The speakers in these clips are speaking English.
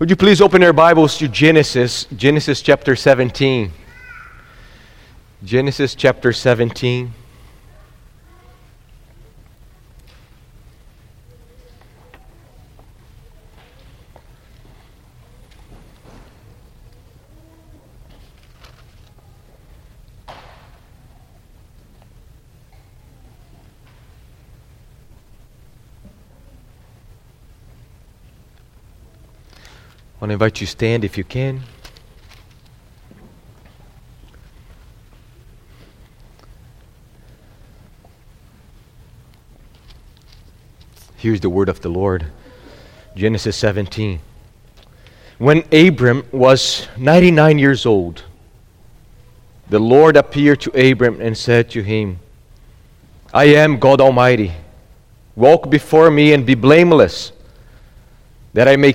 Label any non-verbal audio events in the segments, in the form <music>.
Would you please open your Bibles to Genesis, Genesis chapter 17. Genesis chapter 17. Want to invite you to stand if you can. Here's the word of the Lord Genesis 17. When Abram was 99 years old, the Lord appeared to Abram and said to him, I am God Almighty. Walk before me and be blameless, that I may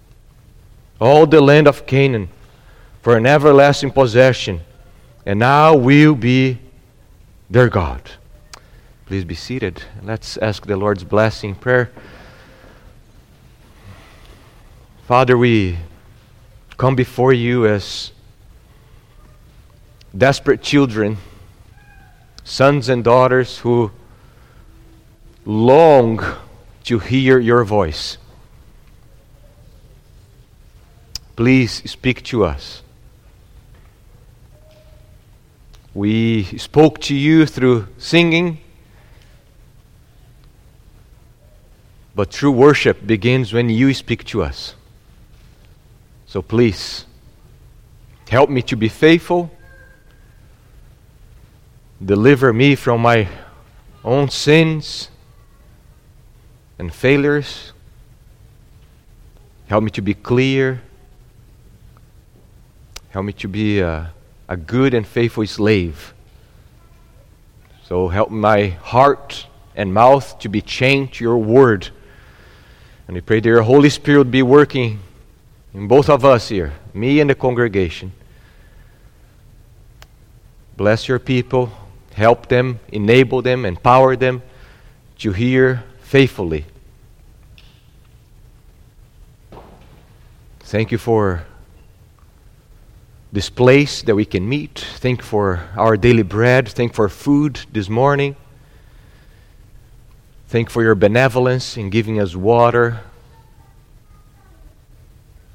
all the land of Canaan for an everlasting possession, and now will be their God. Please be seated. Let's ask the Lord's blessing prayer. Father, we come before you as desperate children, sons and daughters who long to hear your voice. Please speak to us. We spoke to you through singing, but true worship begins when you speak to us. So please, help me to be faithful. Deliver me from my own sins and failures. Help me to be clear Help me to be a, a good and faithful slave. So help my heart and mouth to be chained to your word. And we pray that your Holy Spirit be working in both of us here, me and the congregation. Bless your people, help them, enable them, empower them to hear faithfully. Thank you for this place that we can meet. Thank for our daily bread. Thank for food this morning. Thank for your benevolence in giving us water,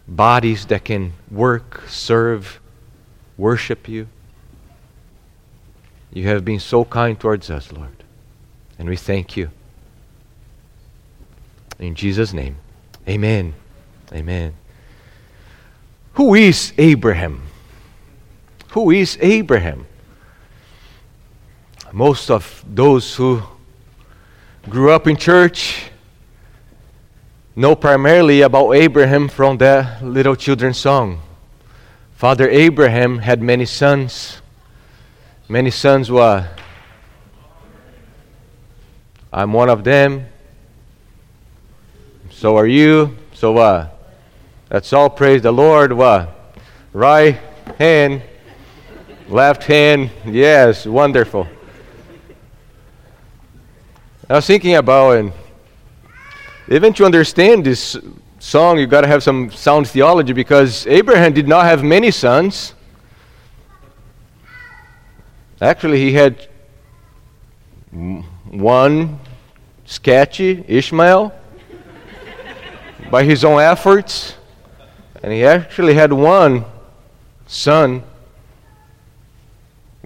bodies that can work, serve, worship you. You have been so kind towards us, Lord, and we thank you. In Jesus' name, amen. Amen. Who is Abraham? Who is Abraham? Most of those who grew up in church know primarily about Abraham from that little children's song. Father Abraham had many sons. Many sons were. I'm one of them. So are you. So what? uh, that's all. Praise the Lord. What? Right hand Left hand, yes, wonderful. I was thinking about, and even to understand this song, you've got to have some sound theology because Abraham did not have many sons. Actually, he had one sketchy, Ishmael, by his own efforts. And he actually had one son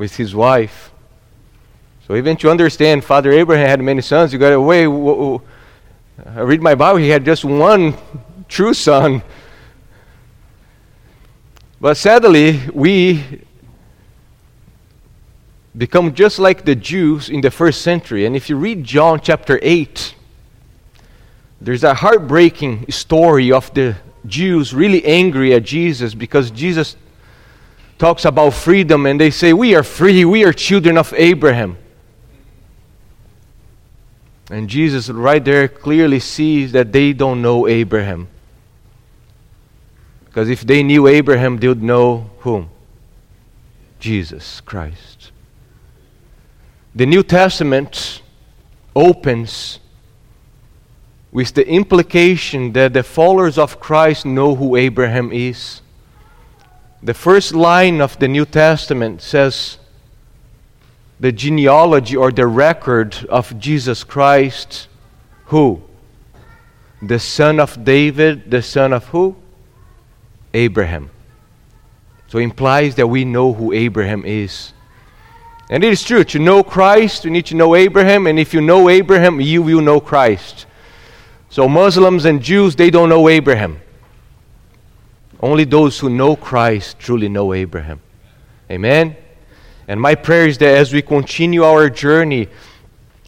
with his wife. So even to understand, Father Abraham had many sons. You got wait. I read my Bible. He had just one true son. But sadly, we become just like the Jews in the first century. And if you read John chapter 8, there's a heartbreaking story of the Jews really angry at Jesus because Jesus talks about freedom and they say, We are free, we are children of Abraham. And Jesus, right there, clearly sees that they don't know Abraham. Because if they knew Abraham, they would know whom? Jesus Christ. The New Testament opens with the implication that the followers of Christ know who Abraham is. The first line of the New Testament says the genealogy or the record of Jesus Christ, who? The son of David, the son of who? Abraham. So it implies that we know who Abraham is. And it is true, to know Christ, you need to know Abraham, and if you know Abraham, you will know Christ. So Muslims and Jews, they don't know Abraham. Only those who know Christ truly know Abraham. Amen? And my prayer is that as we continue our journey,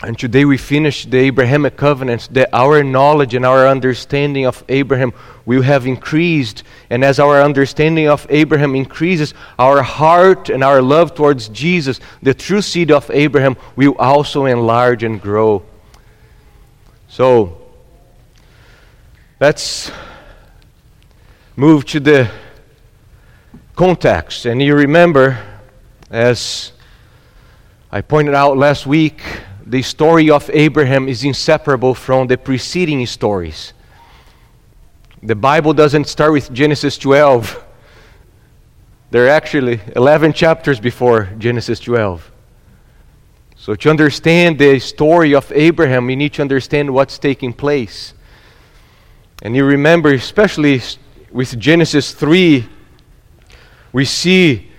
and today we finish the Abrahamic covenants, that our knowledge and our understanding of Abraham will have increased. And as our understanding of Abraham increases, our heart and our love towards Jesus, the true seed of Abraham, will also enlarge and grow. So, Let's move to the context. And you remember, as I pointed out last week, the story of Abraham is inseparable from the preceding stories. The Bible doesn't start with Genesis 12. There are actually 11 chapters before Genesis 12. So, to understand the story of Abraham, we need to understand what's taking place. And you remember, especially with Genesis 3, we see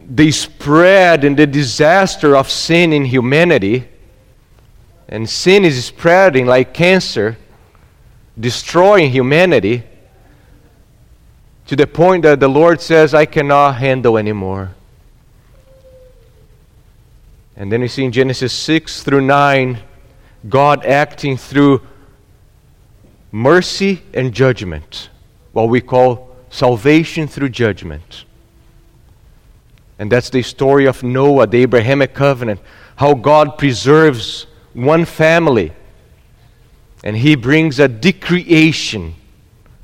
the spread and the disaster of sin in humanity. And sin is spreading like cancer, destroying humanity to the point that the Lord says, I cannot handle anymore. And then we see in Genesis 6 through 9, God acting through mercy and judgment, what we call salvation through judgment. And that's the story of Noah, the Abrahamic covenant, how God preserves one family and He brings a decreation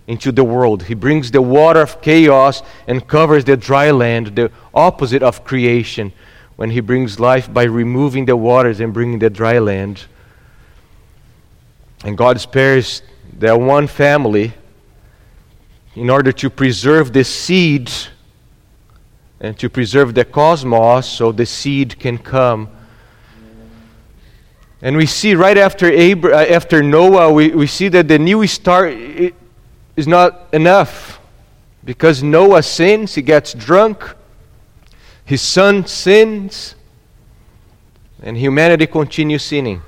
into the world. He brings the water of chaos and covers the dry land, the opposite of creation, when He brings life by removing the waters and bringing the dry land. And God spares that one family, in order to preserve the seed and to preserve the cosmos so the seed can come. And we see right after, Abra- uh, after Noah, we, we see that the new start is not enough. Because Noah sins, he gets drunk, his son sins, and humanity continues sinning.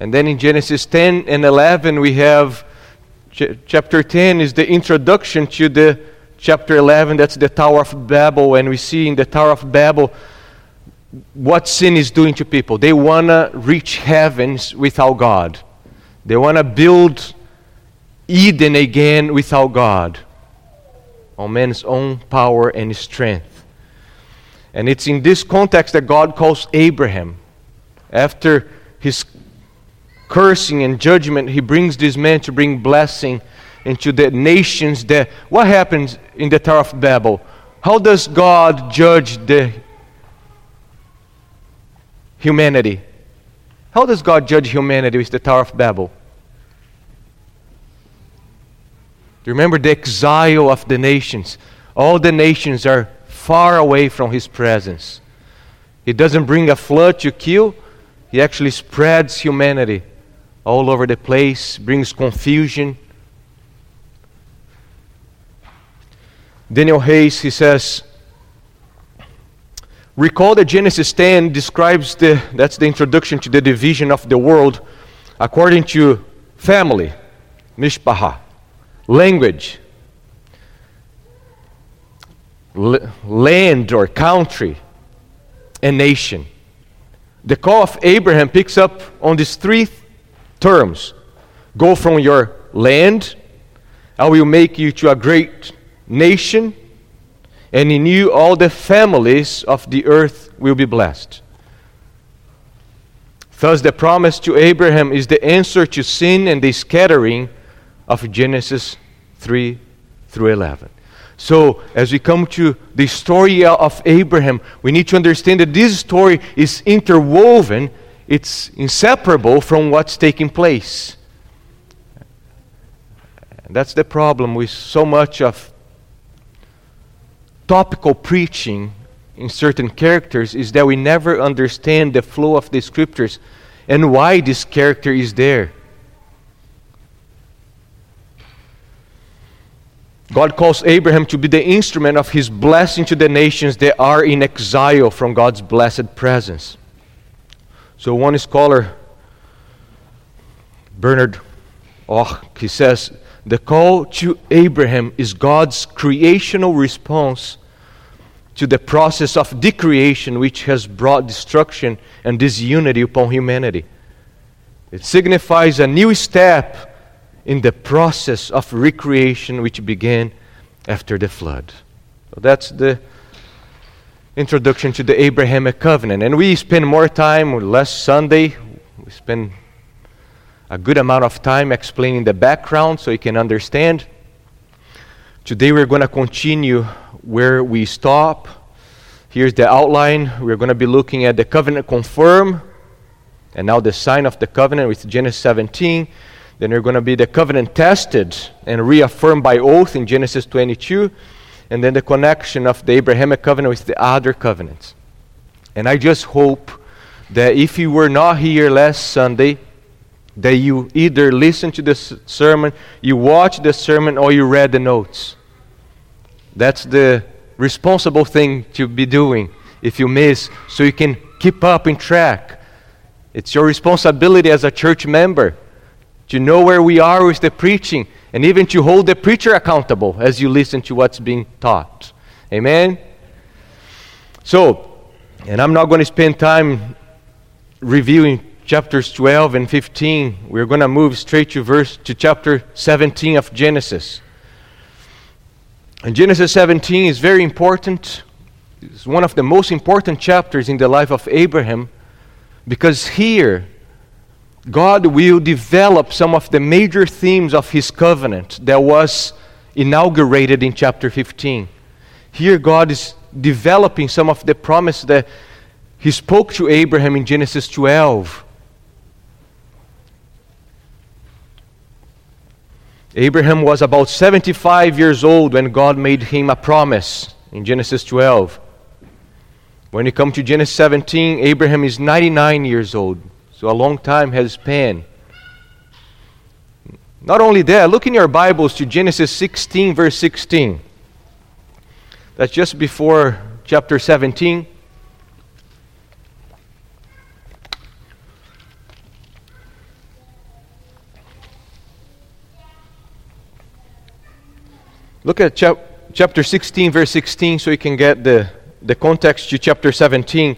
And then in Genesis 10 and 11, we have ch- chapter 10 is the introduction to the chapter 11. That's the Tower of Babel. And we see in the Tower of Babel what sin is doing to people. They want to reach heavens without God, they want to build Eden again without God, on man's own power and strength. And it's in this context that God calls Abraham after his cursing and judgment, he brings this man to bring blessing into the nations that what happens in the Tower of Babel? How does God judge the humanity? How does God judge humanity with the Tower of Babel? Do you remember the exile of the nations? All the nations are far away from his presence. He doesn't bring a flood to kill, he actually spreads humanity all over the place, brings confusion. Daniel Hays, he says, Recall that Genesis 10 describes the, that's the introduction to the division of the world according to family, mishpaha, language, l- land or country, and nation. The call of Abraham picks up on these three th- terms go from your land, I will make you to a great nation, and in you all the families of the earth will be blessed. Thus, the promise to Abraham is the answer to sin and the scattering of Genesis 3 through 11. So, as we come to the story of Abraham, we need to understand that this story is interwoven, it's inseparable from what's taking place. And that's the problem with so much of topical preaching in certain characters is that we never understand the flow of the scriptures and why this character is there. God calls Abraham to be the instrument of his blessing to the nations that are in exile from God's blessed presence. So, one scholar, Bernard Och, he says, the call to Abraham is God's creational response to the process of decreation which has brought destruction and disunity upon humanity. It signifies a new step in the process of recreation which began after the flood. So that's the introduction to the Abrahamic covenant. And we spend more time, last Sunday, we spend a good amount of time explaining the background so you can understand. Today we're going to continue where we stop. Here's the outline. We're going to be looking at the covenant confirm, and now the sign of the covenant with Genesis 17. Then we're going to be the covenant tested and reaffirmed by oath in Genesis 22. And then the connection of the Abrahamic covenant with the other covenants. And I just hope that if you were not here last Sunday, that you either listened to the sermon, you watched the sermon, or you read the notes. That's the responsible thing to be doing if you miss, so you can keep up in track. It's your responsibility as a church member to know where we are with the preaching, and even to hold the preacher accountable as you listen to what's being taught. Amen? So, and I'm not going to spend time reviewing chapters 12 and 15. We're going to move straight to verse to chapter 17 of Genesis. And Genesis 17 is very important. It's one of the most important chapters in the life of Abraham because here God will develop some of the major themes of his covenant that was inaugurated in chapter 15. Here, God is developing some of the promise that he spoke to Abraham in Genesis 12. Abraham was about 75 years old when God made him a promise in Genesis 12. When you come to Genesis 17, Abraham is 99 years old. So a long time has passed. Not only that, look in your Bibles to Genesis 16, verse 16. That's just before chapter 17. Look at chap- chapter 16, verse 16, so you can get the, the context to chapter 17.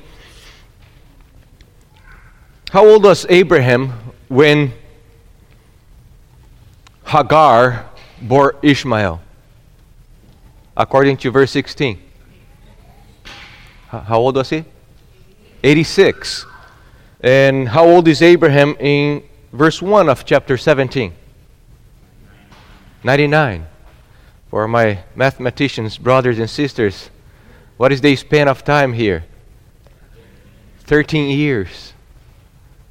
How old was Abraham when Hagar bore Ishmael? According to verse 16. How old was he? 86. And how old is Abraham in verse 1 of chapter 17? 99. For my mathematicians, brothers and sisters, what is the span of time here? 13 years.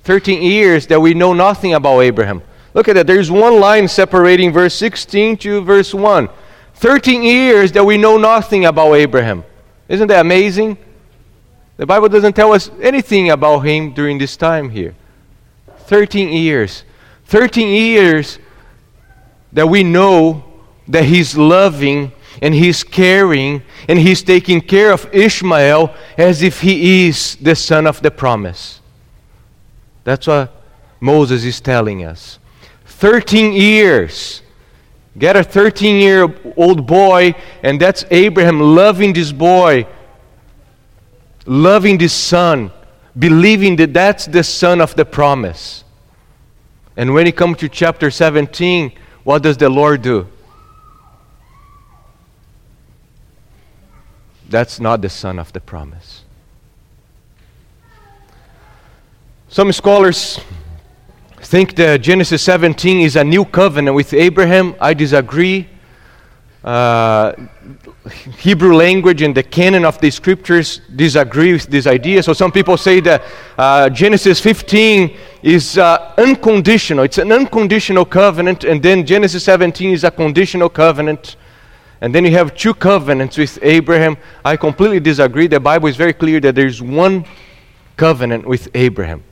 13 years that we know nothing about Abraham. Look at that. There's one line separating verse 16 to verse 1. 13 years that we know nothing about Abraham. Isn't that amazing? The Bible doesn't tell us anything about him during this time here. 13 years. 13 years that we know that he's loving and he's caring and he's taking care of Ishmael as if he is the son of the promise. That's what Moses is telling us. 13 years. Get a 13 year old boy, and that's Abraham loving this boy, loving this son, believing that that's the son of the promise. And when you come to chapter 17, what does the Lord do? That's not the son of the promise. Some scholars think that Genesis 17 is a new covenant with Abraham. I disagree. Uh, Hebrew language and the canon of the scriptures disagree with this idea. So some people say that uh, Genesis 15 is uh, unconditional. It's an unconditional covenant, and then Genesis 17 is a conditional covenant. And then you have two covenants with Abraham. I completely disagree. The Bible is very clear that there's one covenant with Abraham.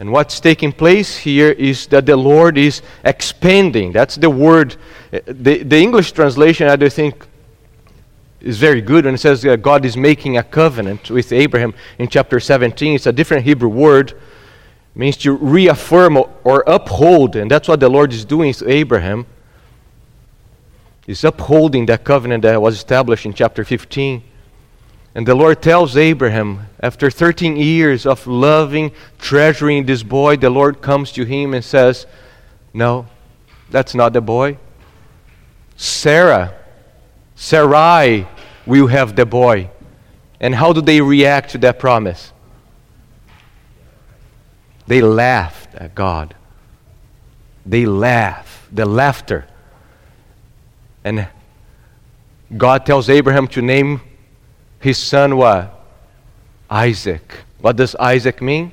And what's taking place here is that the Lord is expanding. That's the word. The, the English translation, I do think, is very good when it says God is making a covenant with Abraham in chapter 17. It's a different Hebrew word. It means to reaffirm or uphold. And that's what the Lord is doing to Abraham. He's upholding that covenant that was established in chapter 15. And the Lord tells Abraham, after 13 years of loving, treasuring this boy, the Lord comes to him and says, No, that's not the boy. Sarah, Sarai will have the boy. And how do they react to that promise? They laughed at God. They laugh, the laughter. And God tells Abraham to name his son what? Isaac. What does Isaac mean?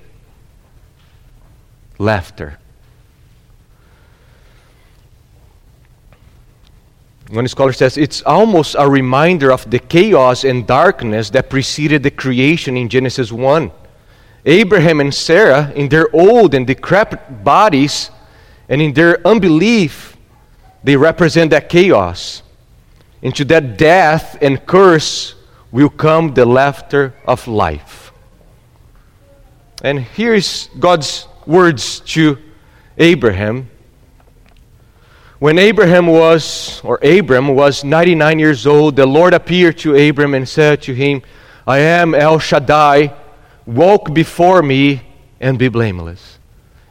Laughter. One scholar says it's almost a reminder of the chaos and darkness that preceded the creation in Genesis 1. Abraham and Sarah, in their old and decrepit bodies and in their unbelief, they represent that chaos. Into that death and curse will come the laughter of life. And here is God's words to Abraham. When Abraham was, or Abram was 99 years old, the Lord appeared to Abram and said to him, I am El Shaddai, walk before me and be blameless.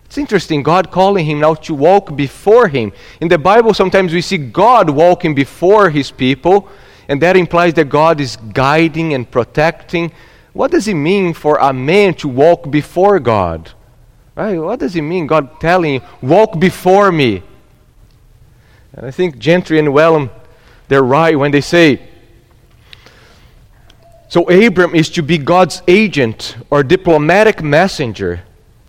It's interesting, God calling him now to walk before him. In the Bible, sometimes we see God walking before his people, and that implies that God is guiding and protecting. What does it mean for a man to walk before God? Right? What does it mean, God telling you, walk before me? And I think Gentry and Wellum, they're right when they say, so Abram is to be God's agent or diplomatic messenger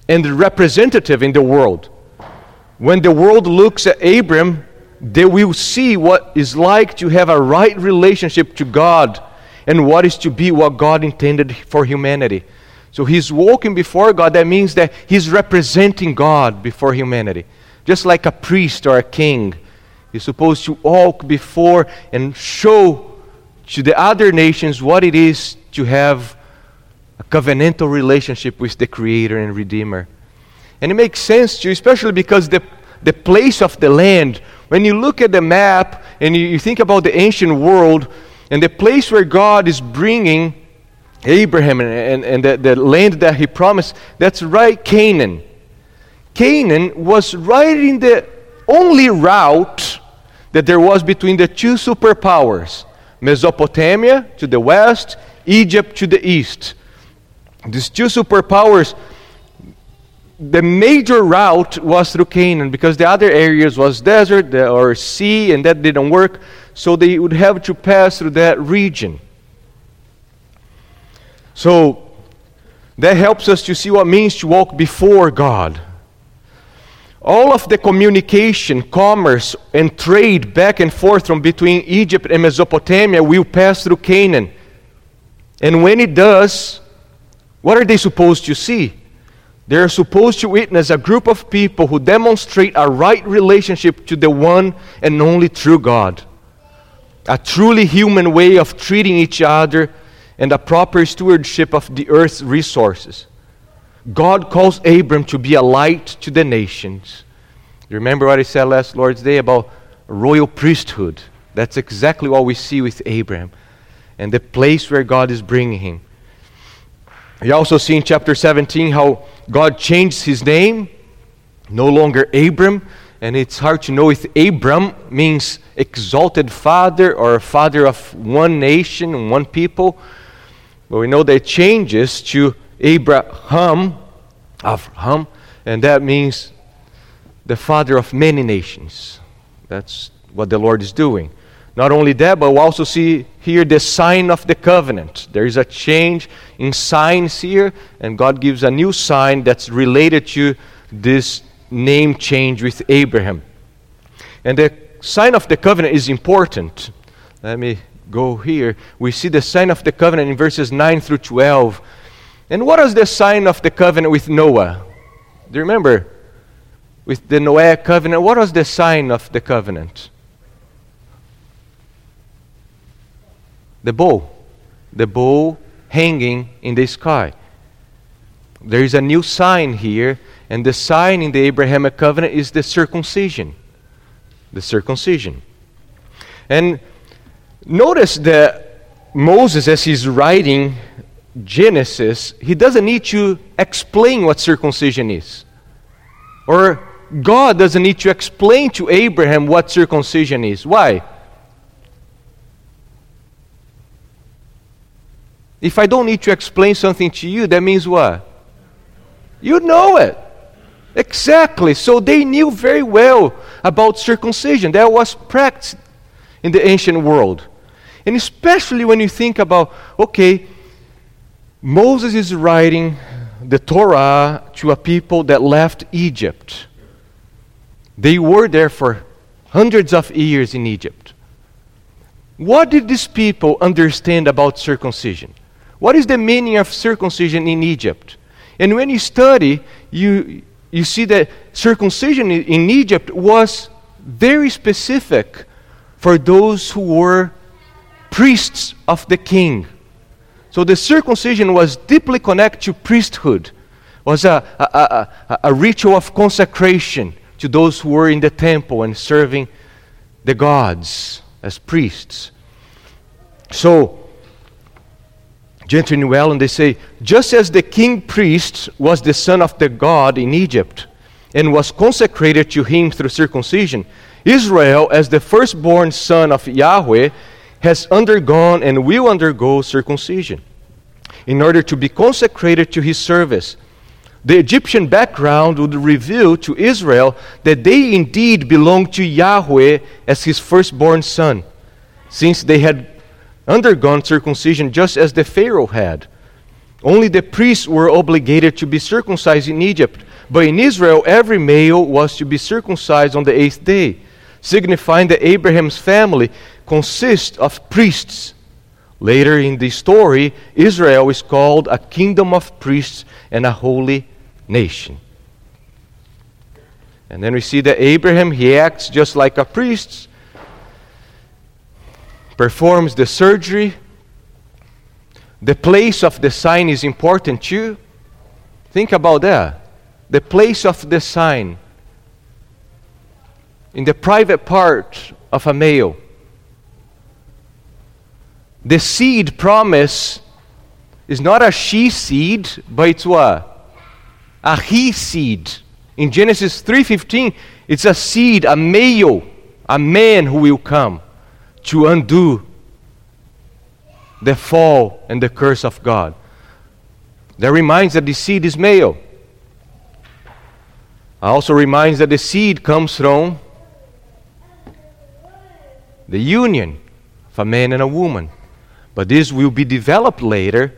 and representative in the world. When the world looks at Abram, they will see what is like to have a right relationship to God and what is to be what God intended for humanity. So he's walking before God. That means that he's representing God before humanity. Just like a priest or a king. He's supposed to walk before and show to the other nations what it is to have a covenantal relationship with the Creator and Redeemer. And it makes sense to especially because the, the place of the land when you look at the map and you, you think about the ancient world and the place where God is bringing Abraham and, and, and the, the land that he promised, that's right, Canaan. Canaan was right in the only route that there was between the two superpowers Mesopotamia to the west, Egypt to the east. These two superpowers the major route was through Canaan because the other areas was desert or sea and that didn't work. So they would have to pass through that region. So that helps us to see what it means to walk before God. All of the communication commerce and trade back and forth from between Egypt and Mesopotamia will pass through Canaan. And when it does what are they supposed to see they are supposed to witness a group of people who demonstrate a right relationship to the one and only true God. a truly human way of treating each other, and a proper stewardship of the earth's resources. God calls Abram to be a light to the nations. You remember what I said last Lord's Day about royal priesthood? That's exactly what we see with Abram and the place where God is bringing him. You also see in chapter 17 how God changed his name, no longer Abram, and it's hard to know if Abram means exalted father or father of one nation, one people. But we know that changes to Abraham, Abraham, and that means the father of many nations. That's what the Lord is doing. Not only that, but we also see here the sign of the covenant. There is a change in signs here, and God gives a new sign that's related to this name change with Abraham. And the sign of the covenant is important. Let me go here. We see the sign of the covenant in verses 9 through 12. And what was the sign of the covenant with Noah? Do you remember? With the Noah covenant, what was the sign of the covenant? The bow. The bow hanging in the sky. There is a new sign here, and the sign in the Abrahamic covenant is the circumcision. The circumcision. And notice that Moses, as he's writing Genesis, he doesn't need to explain what circumcision is. Or God doesn't need to explain to Abraham what circumcision is. Why? If I don't need to explain something to you, that means what? You know it. Exactly. So they knew very well about circumcision. That was practiced in the ancient world. And especially when you think about, okay, Moses is writing the Torah to a people that left Egypt. They were there for hundreds of years in Egypt. What did these people understand about circumcision? What is the meaning of circumcision in Egypt? And when you study, you, you see that circumcision in Egypt was very specific for those who were priests of the king. So the circumcision was deeply connected to priesthood, was a, a, a, a ritual of consecration to those who were in the temple and serving the gods as priests. So Gentry well, and they say, just as the king priest was the son of the God in Egypt and was consecrated to him through circumcision, Israel, as the firstborn son of Yahweh, has undergone and will undergo circumcision in order to be consecrated to his service. The Egyptian background would reveal to Israel that they indeed belonged to Yahweh as his firstborn son, since they had undergone circumcision just as the Pharaoh had. Only the priests were obligated to be circumcised in Egypt, but in Israel every male was to be circumcised on the eighth day, signifying that Abraham's family consists of priests. Later in the story, Israel is called a kingdom of priests and a holy nation. And then we see that Abraham, he acts just like a priest performs the surgery. The place of the sign is important too. Think about that. The place of the sign in the private part of a male. The seed promise is not a she seed, but it's what? A he seed. In Genesis 3:15, it's a seed, a male, a man who will come to undo the fall and the curse of God. That reminds that the seed is male. Also reminds that the seed comes from the union of a man and a woman. But this will be developed later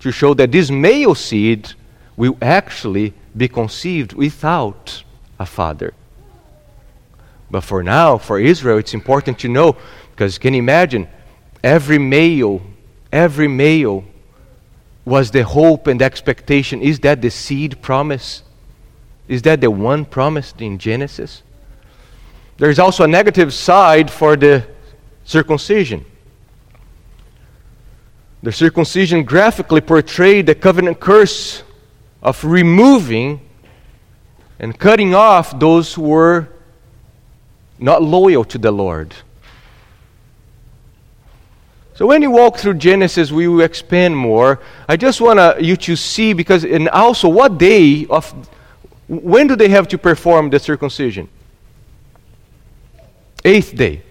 to show that this male seed will actually be conceived without a father. But for now, for Israel, it's important to know because can you imagine? Every male, every male was the hope and expectation. Is that the seed promise? Is that the one promised in Genesis? There's also a negative side for the circumcision. The circumcision graphically portrayed the covenant curse of removing and cutting off those who were not loyal to the Lord. So when you walk through Genesis, we will expand more. I just want you to see because, and also, what day of when do they have to perform the circumcision? Eighth day.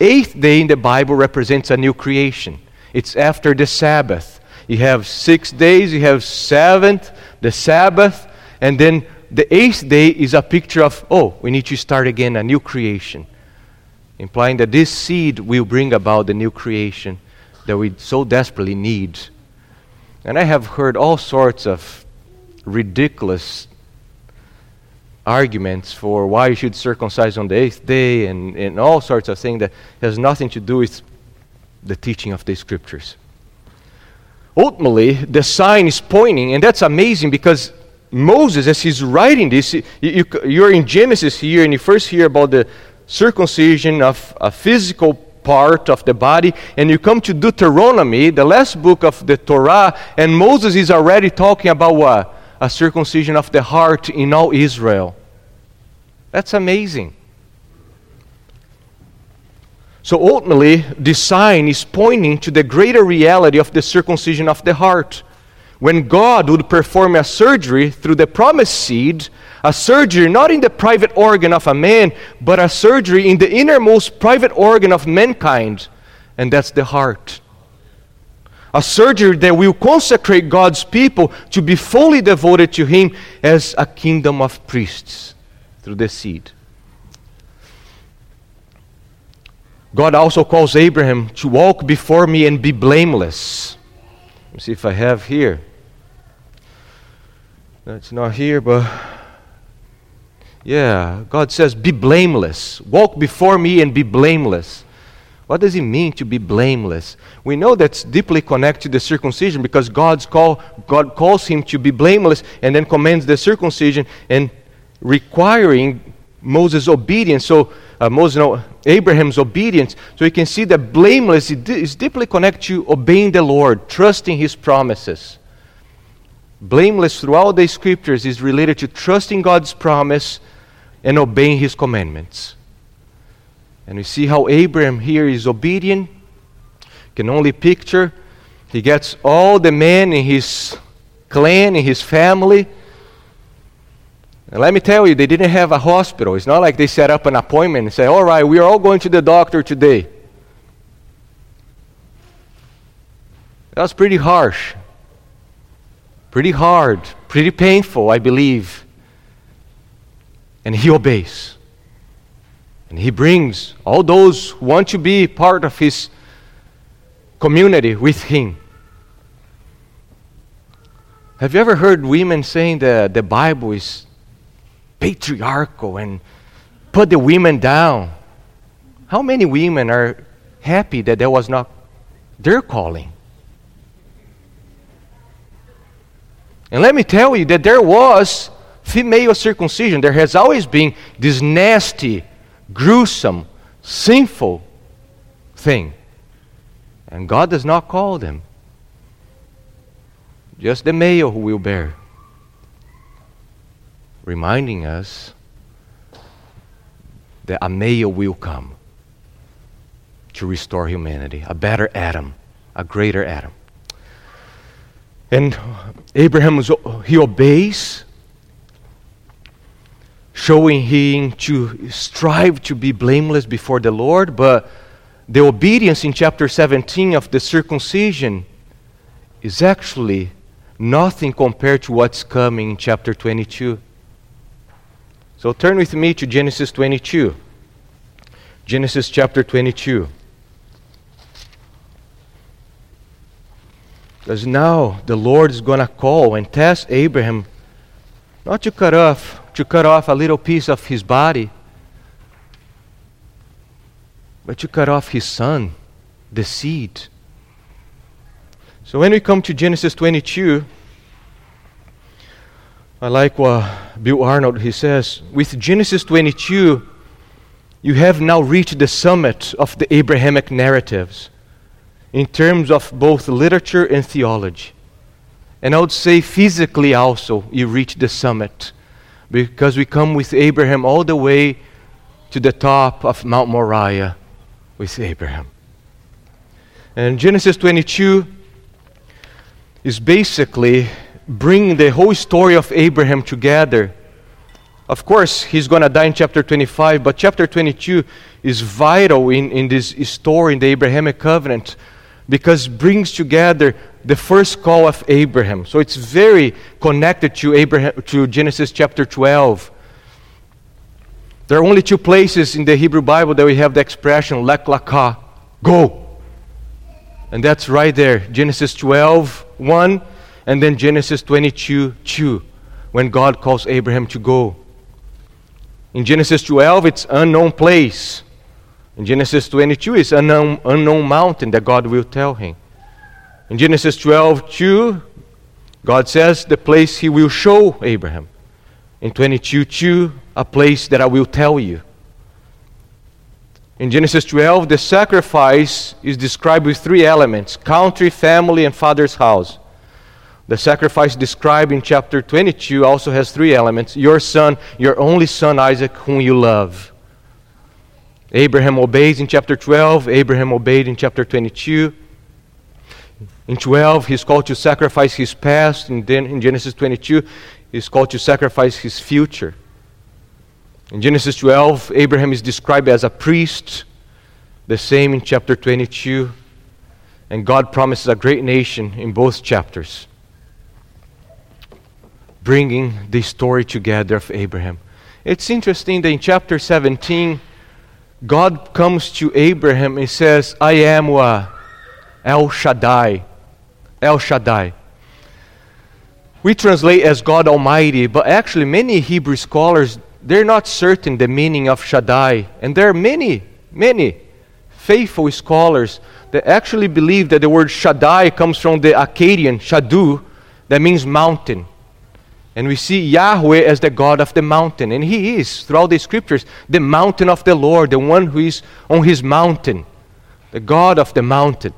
Eighth day in the Bible represents a new creation. It's after the Sabbath. You have six days, you have seventh, the Sabbath, and then the eighth day is a picture of, oh, we need to start again, a new creation. Implying that this seed will bring about the new creation that we so desperately need. And I have heard all sorts of ridiculous arguments for why you should circumcise on the eighth day and, and all sorts of things that has nothing to do with the teaching of the scriptures. Ultimately, the sign is pointing, and that's amazing because Moses, as he's writing this, you, you, you're in Genesis here, and you first hear about the circumcision of a physical part of the body, and you come to Deuteronomy, the last book of the Torah, and Moses is already talking about what? A circumcision of the heart in all Israel. That's amazing. So ultimately, this sign is pointing to the greater reality of the circumcision of the heart. When God would perform a surgery through the promised seed, a surgery not in the private organ of a man, but a surgery in the innermost private organ of mankind, and that's the heart. A surgery that will consecrate God's people to be fully devoted to Him as a kingdom of priests through the seed. God also calls Abraham to walk before me and be blameless. Let me see if I have here. That's not here, but yeah, God says, be blameless. Walk before me and be blameless. What does it mean to be blameless? We know that's deeply connected to the circumcision because God's call, God calls him to be blameless and then commands the circumcision and requiring Moses' obedience. So uh, Moses, no, Abraham's obedience. So you can see that blameless is deeply connected to obeying the Lord, trusting His promises. Blameless throughout the scriptures is related to trusting God's promise and obeying His commandments. And we see how Abraham here is obedient. Can only picture he gets all the men in his clan, in his family and let me tell you, they didn't have a hospital. It's not like they set up an appointment and say, all right, we are all going to the doctor today. That was pretty harsh, pretty hard, pretty painful, I believe. And he obeys. And he brings all those who want to be part of his community with him. Have you ever heard women saying that the Bible is patriarchal and put the women down. How many women are happy that that was not their calling? And let me tell you that there was female circumcision. There has always been this nasty, gruesome, sinful thing. And God does not call them. Just the male who will bear reminding us that a male will come to restore humanity, a better Adam, a greater Adam. And Abraham, he obeys, showing him to strive to be blameless before the Lord, but the obedience in chapter 17 of the circumcision is actually nothing compared to what's coming in chapter 22. So turn with me to Genesis 22. Genesis chapter 22. Because now the Lord is going to call and test Abraham not to cut off to cut off a little piece of his body, but to cut off his son, the seed. So when we come to Genesis 22, I like what Bill Arnold he says with Genesis 22 you have now reached the summit of the Abrahamic narratives in terms of both literature and theology. And I would say physically also, you reach the summit because we come with Abraham all the way to the top of Mount Moriah with Abraham. And Genesis 22 is basically bringing the whole story of Abraham together. Of course, he's going to die in chapter 25, but chapter 22 is vital in, in this story in the Abrahamic covenant because brings together the first call of Abraham. So it's very connected to Abraham to Genesis chapter 12. There are only two places in the Hebrew Bible that we have the expression lek laka, go. And that's right there, Genesis 12, 1, and then Genesis 22, 2, when God calls Abraham to go. In Genesis 12, it's unknown place. In Genesis 22, it's unknown, unknown mountain that God will tell him. In Genesis 12, 2, God says the place he will show Abraham. In 22, 2, a place that I will tell you. In Genesis 12, the sacrifice is described with three elements country, family, and father's house. The sacrifice described in chapter 22 also has three elements your son, your only son Isaac, whom you love. Abraham obeys in chapter 12, Abraham obeyed in chapter 22. In 12, he's called to sacrifice his past, and then in Genesis 22, he's called to sacrifice his future. In Genesis 12, Abraham is described as a priest, the same in chapter 22, and God promises a great nation in both chapters bringing the story together of Abraham. It's interesting that in chapter 17, God comes to Abraham and says, I am wa El Shaddai. El Shaddai. We translate as God Almighty, but actually many Hebrew scholars they're not certain the meaning of Shaddai. And there are many, many faithful scholars that actually believe that the word Shaddai comes from the Akkadian Shadu, that means mountain. And we see Yahweh as the God of the mountain. And He is, throughout the scriptures, the mountain of the Lord, the one who is on His mountain, the God of the mountain.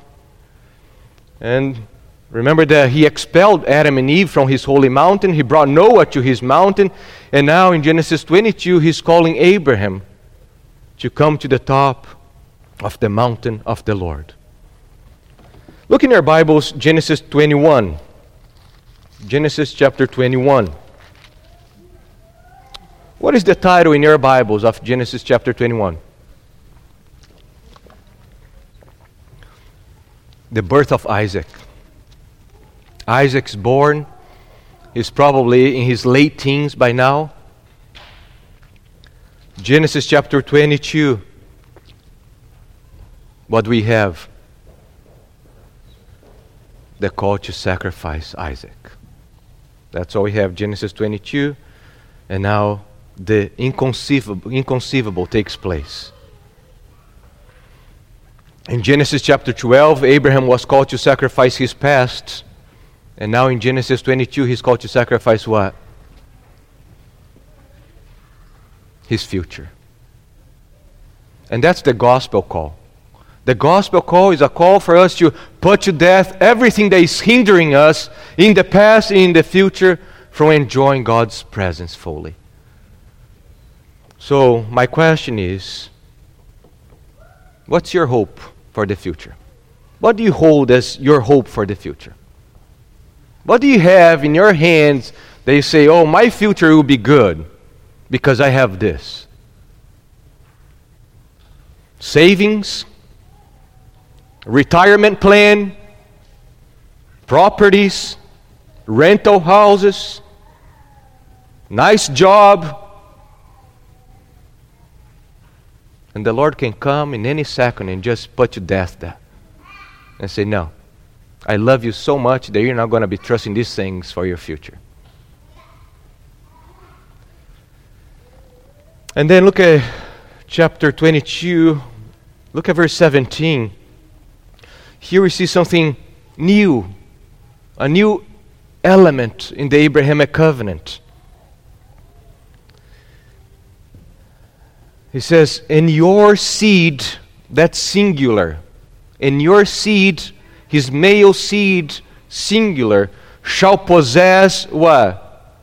And remember that He expelled Adam and Eve from His holy mountain, He brought Noah to His mountain, and now in Genesis 22, He's calling Abraham to come to the top of the mountain of the Lord. Look in your Bibles, Genesis 21. Genesis chapter 21. What is the title in your Bibles of Genesis chapter 21? The birth of Isaac. Isaac's born. He's probably in his late teens by now. Genesis chapter 22. What we have? The call to sacrifice Isaac. That's all we have Genesis 22. And now the inconceivable, inconceivable takes place. In Genesis chapter 12, Abraham was called to sacrifice his past. And now in Genesis 22, he's called to sacrifice what? His future. And that's the gospel call. The gospel call is a call for us to put to death everything that is hindering us in the past and in the future from enjoying God's presence fully. So, my question is what's your hope for the future? What do you hold as your hope for the future? What do you have in your hands that you say, oh, my future will be good because I have this? Savings? Retirement plan, properties, rental houses, nice job. And the Lord can come in any second and just put to death that. And say, No, I love you so much that you're not going to be trusting these things for your future. And then look at chapter 22, look at verse 17. Here we see something new, a new element in the Abrahamic covenant. He says, In your seed, that's singular. In your seed, his male seed, singular, shall possess what?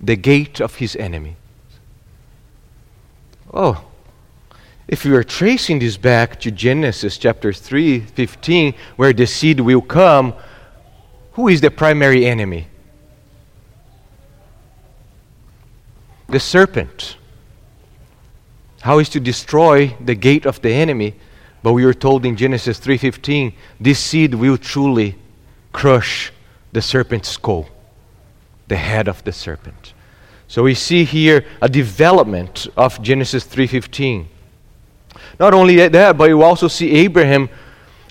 The gate of his enemy. Oh, if we are tracing this back to Genesis chapter 3, 15, where the seed will come, who is the primary enemy? The serpent. How is to destroy the gate of the enemy? But we are told in Genesis 3:15, this seed will truly crush the serpent's skull, the head of the serpent. So we see here a development of Genesis 3:15. Not only that, but you also see Abraham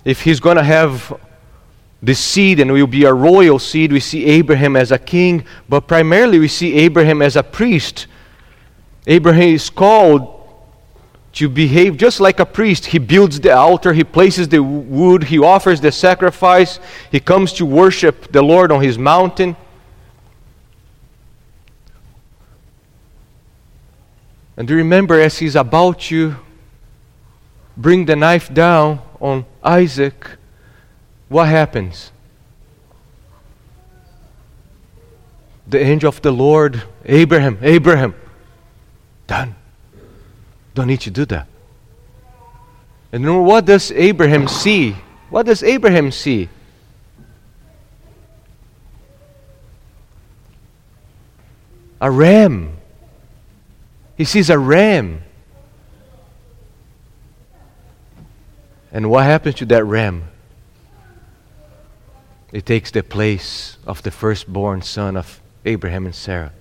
if he's going to have this seed and will be a royal seed, we see Abraham as a king, but primarily we see Abraham as a priest. Abraham is called to behave just like a priest. He builds the altar, he places the wood, he offers the sacrifice, he comes to worship the Lord on his mountain. And remember as he's about to bring the knife down on Isaac, what happens? The angel of the Lord, Abraham, Abraham, done. Don't need to do that. And what does Abraham see? What does Abraham see? A ram. He sees a ram. And what happens to that ram? It takes the place of the firstborn son of Abraham and Sarah.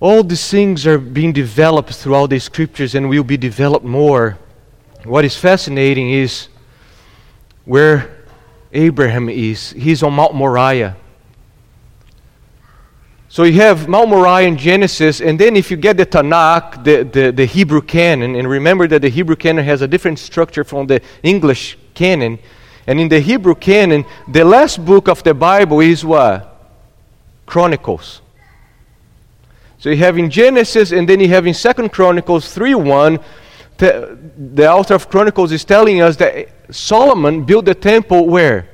All these things are being developed throughout the scriptures and will be developed more. What is fascinating is where Abraham is. He's on Mount Moriah. So you have Mount Moriah in Genesis, and then if you get the Tanakh, the, the, the, Hebrew canon, and remember that the Hebrew canon has a different structure from the English canon. And in the Hebrew canon, the last book of the Bible is what? Chronicles. So you have in Genesis, and then you have in Second Chronicles 3 1, the, the author of Chronicles is telling us that Solomon built the temple where?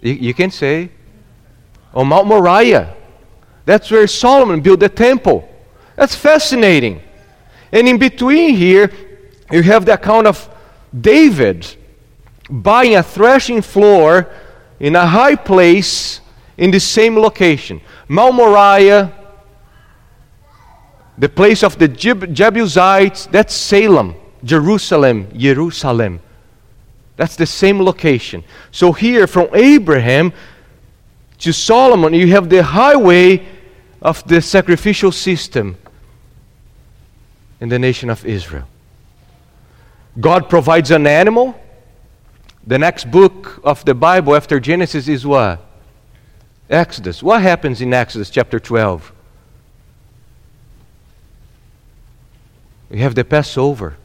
You, you can say, on Mount Moriah. That's where Solomon built the temple. That's fascinating. And in between here, you have the account of David buying a threshing floor in a high place in the same location. Mount Moriah, the place of the Jebusites, that's Salem, Jerusalem, Jerusalem. That's the same location. So here from Abraham to Solomon, you have the highway of the sacrificial system in the nation of Israel. God provides an animal the next book of the Bible after Genesis is what? Exodus. What happens in Exodus chapter 12? We have the Passover.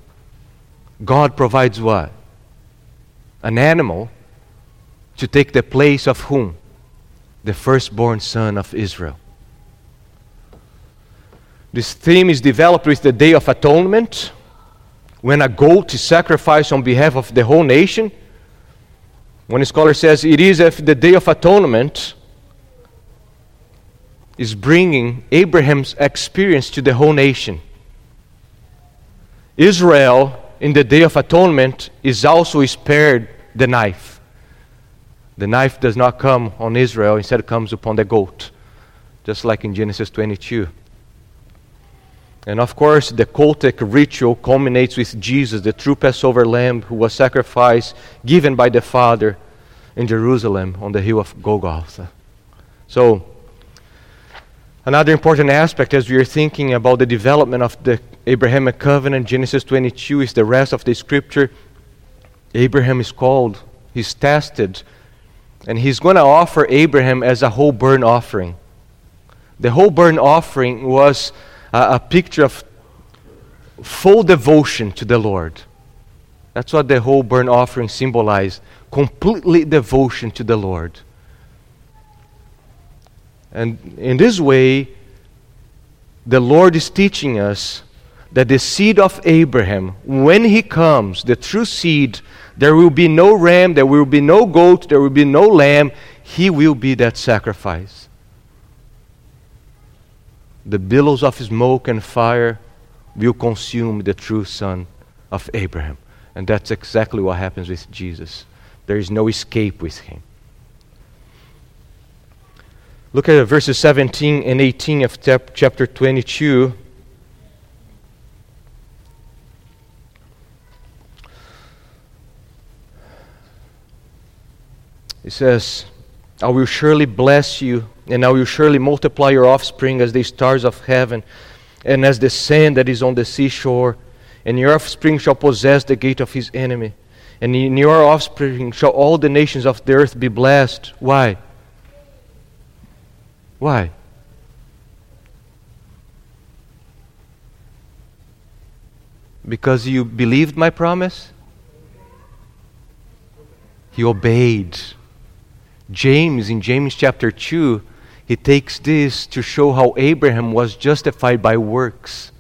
God provides what? An animal to take the place of whom? The firstborn son of Israel. This theme is developed with the Day of Atonement, when a goat is sacrificed on behalf of the whole nation. One scholar says it is if the Day of Atonement is bringing Abraham's experience to the whole nation. Israel, in the Day of Atonement, is also spared the knife. The knife does not come on Israel, instead, it comes upon the goat, just like in Genesis 22. And of course, the cultic ritual culminates with Jesus, the true Passover lamb who was sacrificed, given by the Father in Jerusalem on the hill of Golgotha. So, another important aspect as we are thinking about the development of the Abrahamic covenant, Genesis 22 is the rest of the scripture. Abraham is called, he's tested, and he's going to offer Abraham as a whole burnt offering. The whole burnt offering was a, a picture of full devotion to the Lord. That's what the whole burnt offering symbolized completely devotion to the Lord. And in this way, the Lord is teaching us that the seed of Abraham, when he comes, the true seed, there will be no ram, there will be no goat, there will be no lamb. He will be that sacrifice. The billows of smoke and fire will consume the true son of Abraham. And that's exactly what happens with Jesus. There is no escape with him. Look at verses 17 and 18 of chapter 22. It says, I will surely bless you, and I will surely multiply your offspring as the stars of heaven, and as the sand that is on the seashore. And your offspring shall possess the gate of his enemy. And in your offspring shall all the nations of the earth be blessed. Why? Why? Because you believed my promise? He obeyed. James, in James chapter 2, he takes this to show how Abraham was justified by works.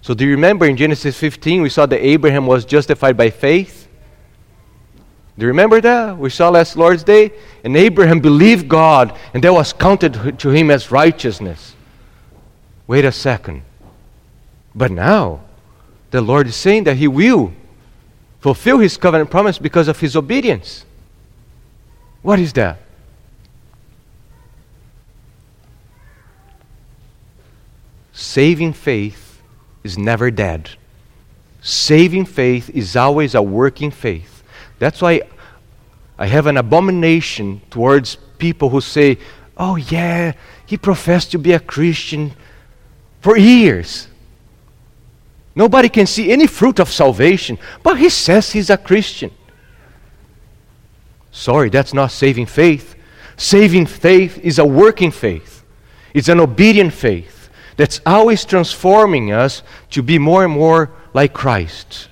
So, do you remember in Genesis 15 we saw that Abraham was justified by faith? Do you remember that? We saw last Lord's Day? And Abraham believed God, and that was counted to him as righteousness. Wait a second. But now, the Lord is saying that he will fulfill his covenant promise because of his obedience. What is that? Saving faith is never dead. Saving faith is always a working faith. That's why I have an abomination towards people who say, Oh, yeah, he professed to be a Christian for years. Nobody can see any fruit of salvation, but he says he's a Christian. Sorry, that's not saving faith. Saving faith is a working faith, it's an obedient faith that's always transforming us to be more and more like Christ.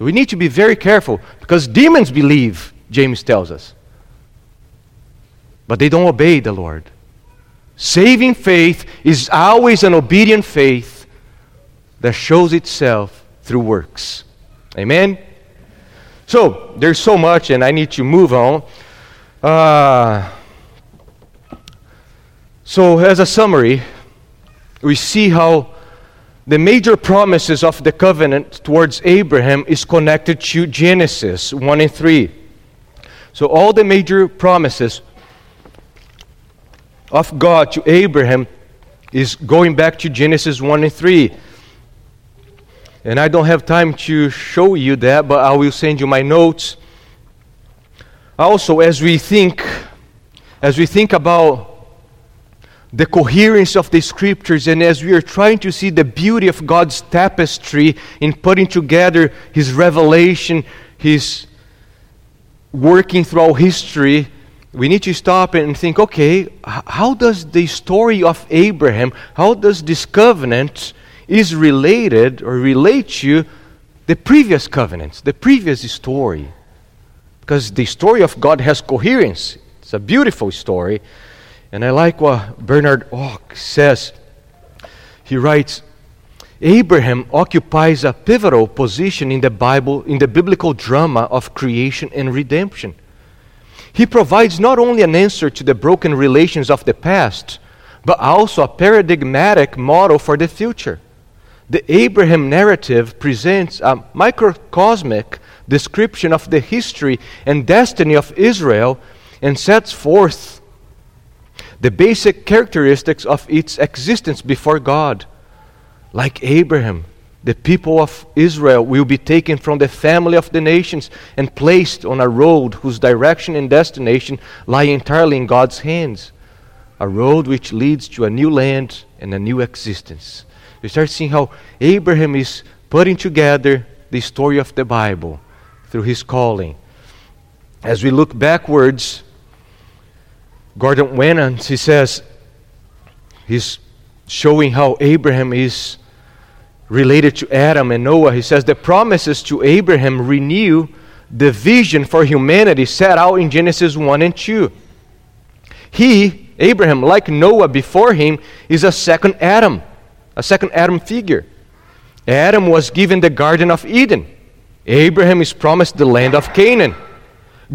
So we need to be very careful because demons believe, James tells us, but they don't obey the Lord. Saving faith is always an obedient faith that shows itself through works. Amen? So, there's so much, and I need to move on. Uh, so, as a summary, we see how the major promises of the covenant towards Abraham is connected to Genesis 1 and 3. So all the major promises of God to Abraham is going back to Genesis 1 and 3. And I don't have time to show you that, but I will send you my notes. Also, as we think, as we think about the coherence of the scriptures, and as we are trying to see the beauty of God's tapestry in putting together His revelation, His working throughout history, we need to stop and think okay, how does the story of Abraham, how does this covenant is related or relate to the previous covenants, the previous story? Because the story of God has coherence. It's a beautiful story. And I like what Bernard Och says. He writes Abraham occupies a pivotal position in the Bible, in the biblical drama of creation and redemption. He provides not only an answer to the broken relations of the past, but also a paradigmatic model for the future. The Abraham narrative presents a microcosmic description of the history and destiny of Israel and sets forth the basic characteristics of its existence before God. Like Abraham, the people of Israel will be taken from the family of the nations and placed on a road whose direction and destination lie entirely in God's hands. A road which leads to a new land and a new existence. We start seeing how Abraham is putting together the story of the Bible through his calling. As we look backwards, Gordon Wenham, he says, he's showing how Abraham is related to Adam and Noah. He says the promises to Abraham renew the vision for humanity set out in Genesis 1 and 2. He, Abraham, like Noah before him, is a second Adam, a second Adam figure. Adam was given the Garden of Eden. Abraham is promised the land of Canaan.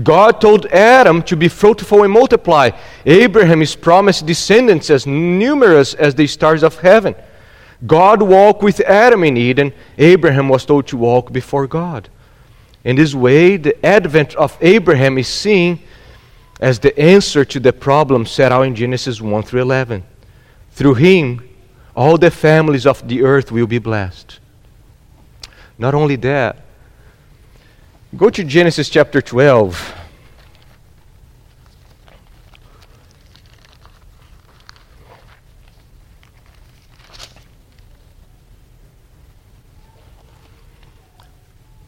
God told Adam to be fruitful and multiply. Abraham is promised descendants as numerous as the stars of heaven. God walked with Adam in Eden. Abraham was told to walk before God. In this way, the advent of Abraham is seen as the answer to the problem set out in Genesis 1 through 11. Through him, all the families of the earth will be blessed. Not only that, go to Genesis chapter 12.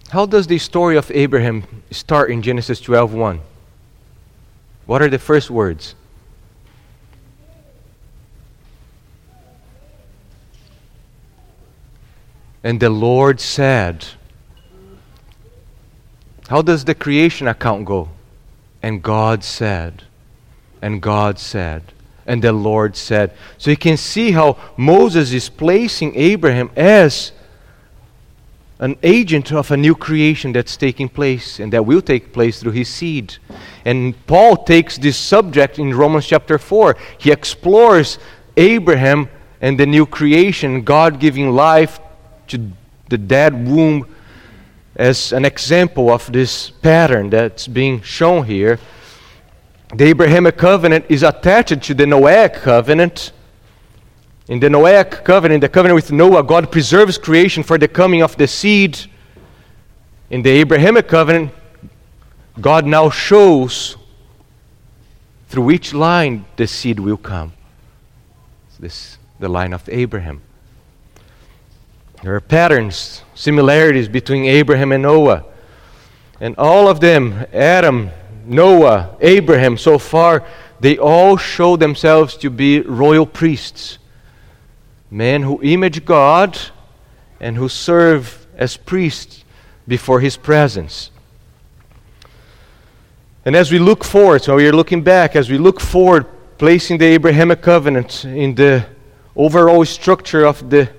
How does the story of Abraham start in Genesis 12:1? What are the first words? And the Lord said, How does the creation account go? And God said, and God said, and the Lord said. So you can see how Moses is placing Abraham as an agent of a new creation that's taking place and that will take place through his seed. And Paul takes this subject in Romans chapter 4. He explores Abraham and the new creation, God giving life to the dead womb as an example of this pattern that's being shown here. The Abrahamic covenant is attached to the Noahic covenant in the Noahic covenant, the covenant with Noah, God preserves creation for the coming of the seed. In the Abrahamic covenant, God now shows through which line the seed will come. This the line of Abraham. There are patterns, similarities between Abraham and Noah. And all of them, Adam, Noah, Abraham, so far, they all show themselves to be royal priests men who image God and who serve as priests before His presence. And as we look forward, so we are looking back, as we look forward, placing the Abrahamic covenant in the overall structure of the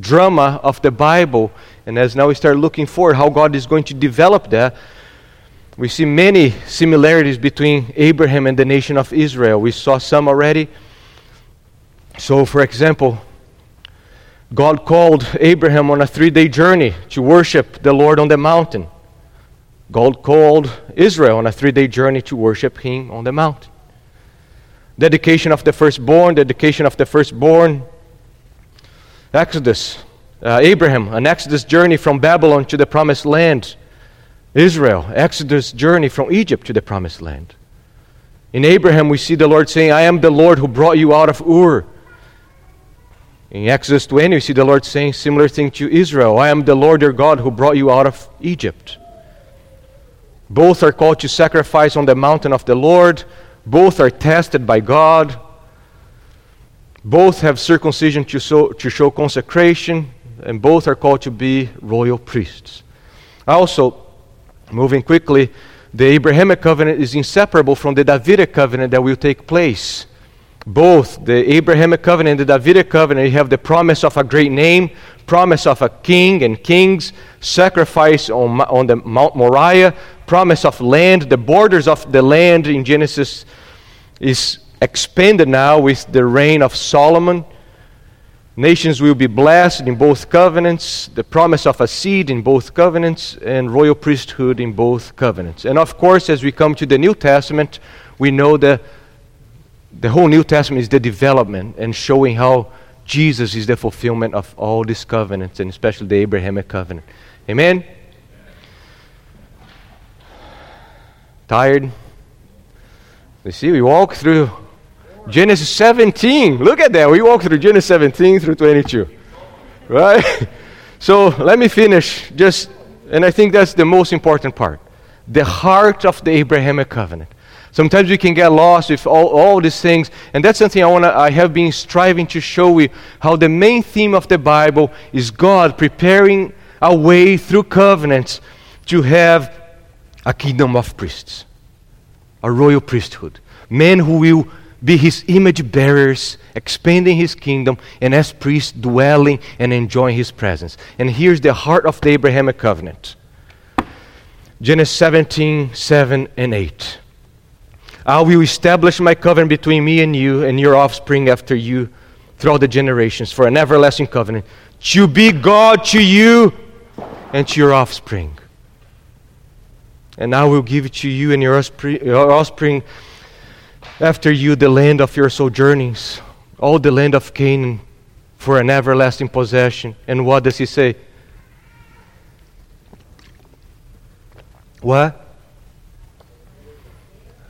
drama of the Bible, and as now we start looking forward how God is going to develop that, we see many similarities between Abraham and the nation of Israel. We saw some already. So, for example, God called Abraham on a three day journey to worship the Lord on the mountain. God called Israel on a three day journey to worship Him on the mountain. Dedication of the firstborn, dedication of the firstborn. Exodus, uh, Abraham, an Exodus journey from Babylon to the promised land. Israel, Exodus journey from Egypt to the promised land. In Abraham, we see the Lord saying, I am the Lord who brought you out of Ur in Exodus 20, we see the Lord saying similar thing to Israel I am the Lord your God who brought you out of Egypt. Both are called to sacrifice on the mountain of the Lord. Both are tested by God. Both have circumcision to show, to show consecration. And both are called to be royal priests. Also, moving quickly, the Abrahamic covenant is inseparable from the Davidic covenant that will take place both the Abrahamic covenant and the Davidic covenant, have the promise of a great name, promise of a king and kings, sacrifice on, on the Mount Moriah, promise of land. The borders of the land in Genesis is expanded now with the reign of Solomon. Nations will be blessed in both covenants, the promise of a seed in both covenants, and royal priesthood in both covenants. And of course, as we come to the New Testament, we know the the whole New Testament is the development and showing how Jesus is the fulfillment of all these covenants, and especially the Abrahamic covenant. Amen? Tired? You see, we walk through Genesis 17. Look at that. We walk through Genesis 17 through 22. Right? <laughs> so let me finish just, and I think that's the most important part. The heart of the Abrahamic covenant. Sometimes we can get lost with all, all these things, and that's something I, wanna, I have been striving to show you how the main theme of the Bible is God preparing a way through covenants to have a kingdom of priests, a royal priesthood, men who will be his image bearers, expanding his kingdom, and as priests dwelling and enjoying his presence. And here's the heart of the Abrahamic covenant Genesis 17, 7 and 8. I will establish my covenant between me and you and your offspring after you throughout the generations for an everlasting covenant to be God to you and to your offspring. And I will give it to you and your offspring after you the land of your sojournings, all the land of Canaan, for an everlasting possession. And what does he say? What?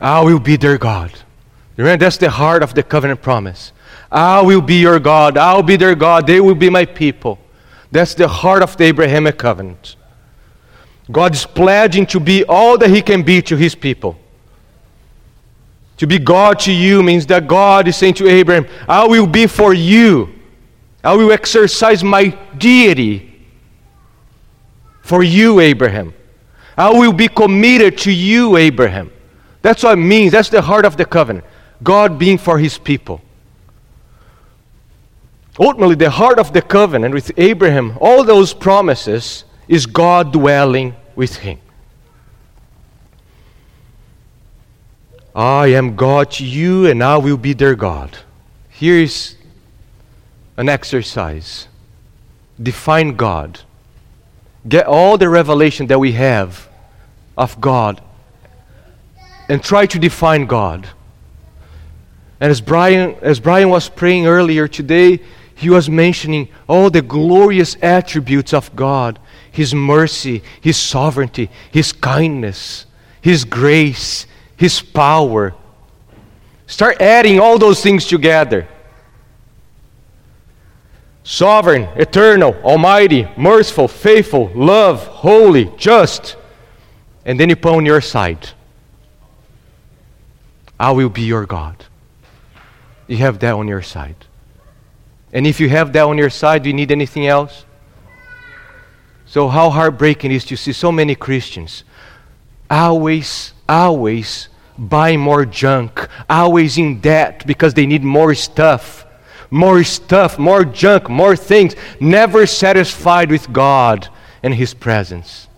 I will be their God. Remember, that's the heart of the covenant promise. I will be your God. I'll be their God. They will be my people. That's the heart of the Abrahamic covenant. God is pledging to be all that He can be to His people. To be God to you means that God is saying to Abraham, I will be for you. I will exercise my deity for you, Abraham. I will be committed to you, Abraham. That's what it means. That's the heart of the covenant. God being for his people. Ultimately, the heart of the covenant with Abraham, all those promises, is God dwelling with him. I am God to you, and I will be their God. Here is an exercise. Define God. Get all the revelation that we have of God and try to define God. And as Brian, as Brian was praying earlier today, he was mentioning all the glorious attributes of God His mercy, His sovereignty, His kindness, His grace, his power. Start adding all those things together. Sovereign, eternal, almighty, merciful, faithful, love, holy, just. And then you put on your side. I will be your God. You have that on your side. And if you have that on your side, do you need anything else? So, how heartbreaking is to see so many Christians always always buy more junk, always in debt because they need more stuff. More stuff, more junk, more things, never satisfied with God and His presence.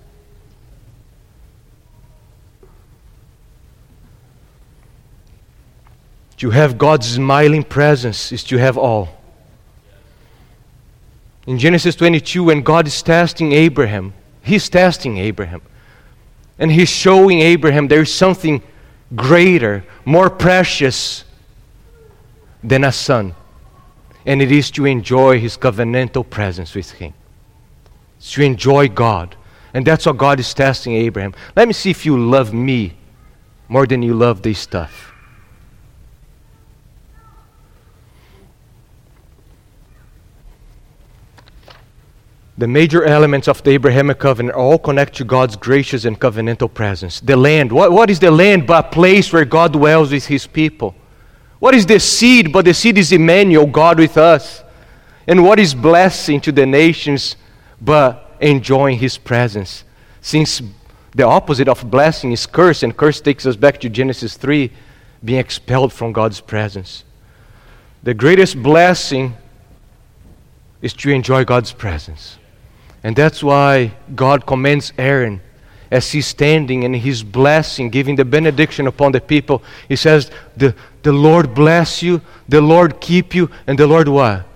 To have God's smiling presence is to have all. In Genesis 22, when God is testing Abraham, He's testing Abraham. And he's showing Abraham there's something greater, more precious than a son. And it is to enjoy his covenantal presence with him. It's to enjoy God. And that's what God is testing Abraham. Let me see if you love me more than you love this stuff. The major elements of the Abrahamic covenant all connect to God's gracious and covenantal presence. The land. What, what is the land but a place where God dwells with his people? What is the seed but the seed is Emmanuel, God with us? And what is blessing to the nations but enjoying his presence? Since the opposite of blessing is curse, and curse takes us back to Genesis 3, being expelled from God's presence. The greatest blessing is to enjoy God's presence. And that's why God commends Aaron as he's standing and he's blessing, giving the benediction upon the people. He says, The, the Lord bless you, the Lord keep you, and the Lord what?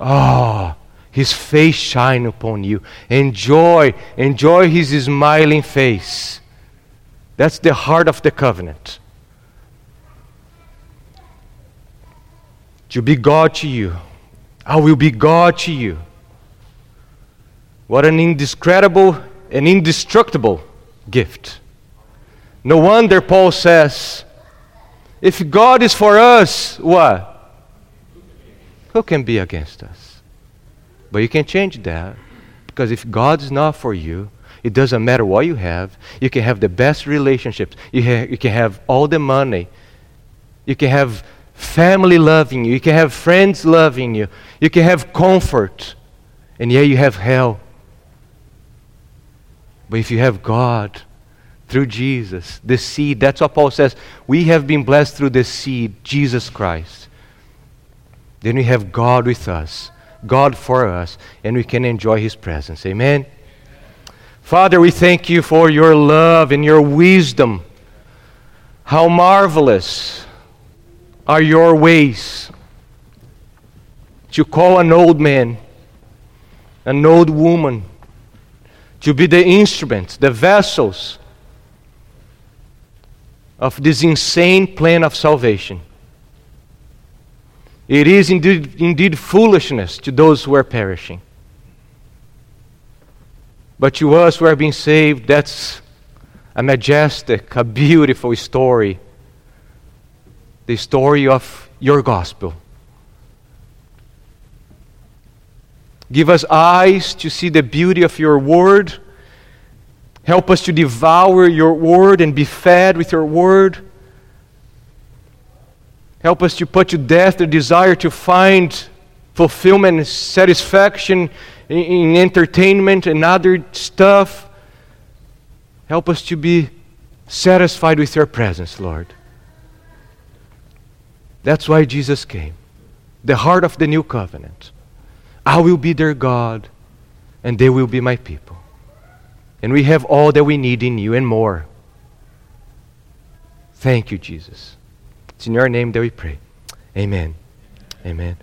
Oh, his face shine upon you. Enjoy, enjoy his smiling face. That's the heart of the covenant. To be God to you. I will be God to you. What an indescribable and indestructible gift. No wonder Paul says, if God is for us, what? Who can be against us? But you can change that. Because if God is not for you, it doesn't matter what you have. You can have the best relationships. You, ha- you can have all the money. You can have family loving you. You can have friends loving you. You can have comfort. And yet you have hell but if you have God, through Jesus, the seed. That's what Paul says. We have been blessed through the seed, Jesus Christ. Then we have God with us, God for us, and we can enjoy His presence. Amen. Father, we thank you for your love and your wisdom. How marvelous are your ways to call an old man, an old woman, to be the instruments, the vessels of this insane plan of salvation. It is indeed, indeed foolishness to those who are perishing. But to us who are being saved, that's a majestic, a beautiful story. The story of your gospel. Give us eyes to see the beauty of your word. Help us to devour your word and be fed with your word. Help us to put to death the desire to find fulfillment and satisfaction in, in entertainment and other stuff. Help us to be satisfied with your presence, Lord. That's why Jesus came, the heart of the new covenant. I will be their God, and they will be my people. And we have all that we need in you and more. Thank you, Jesus. It's in your name that we pray. Amen. Amen.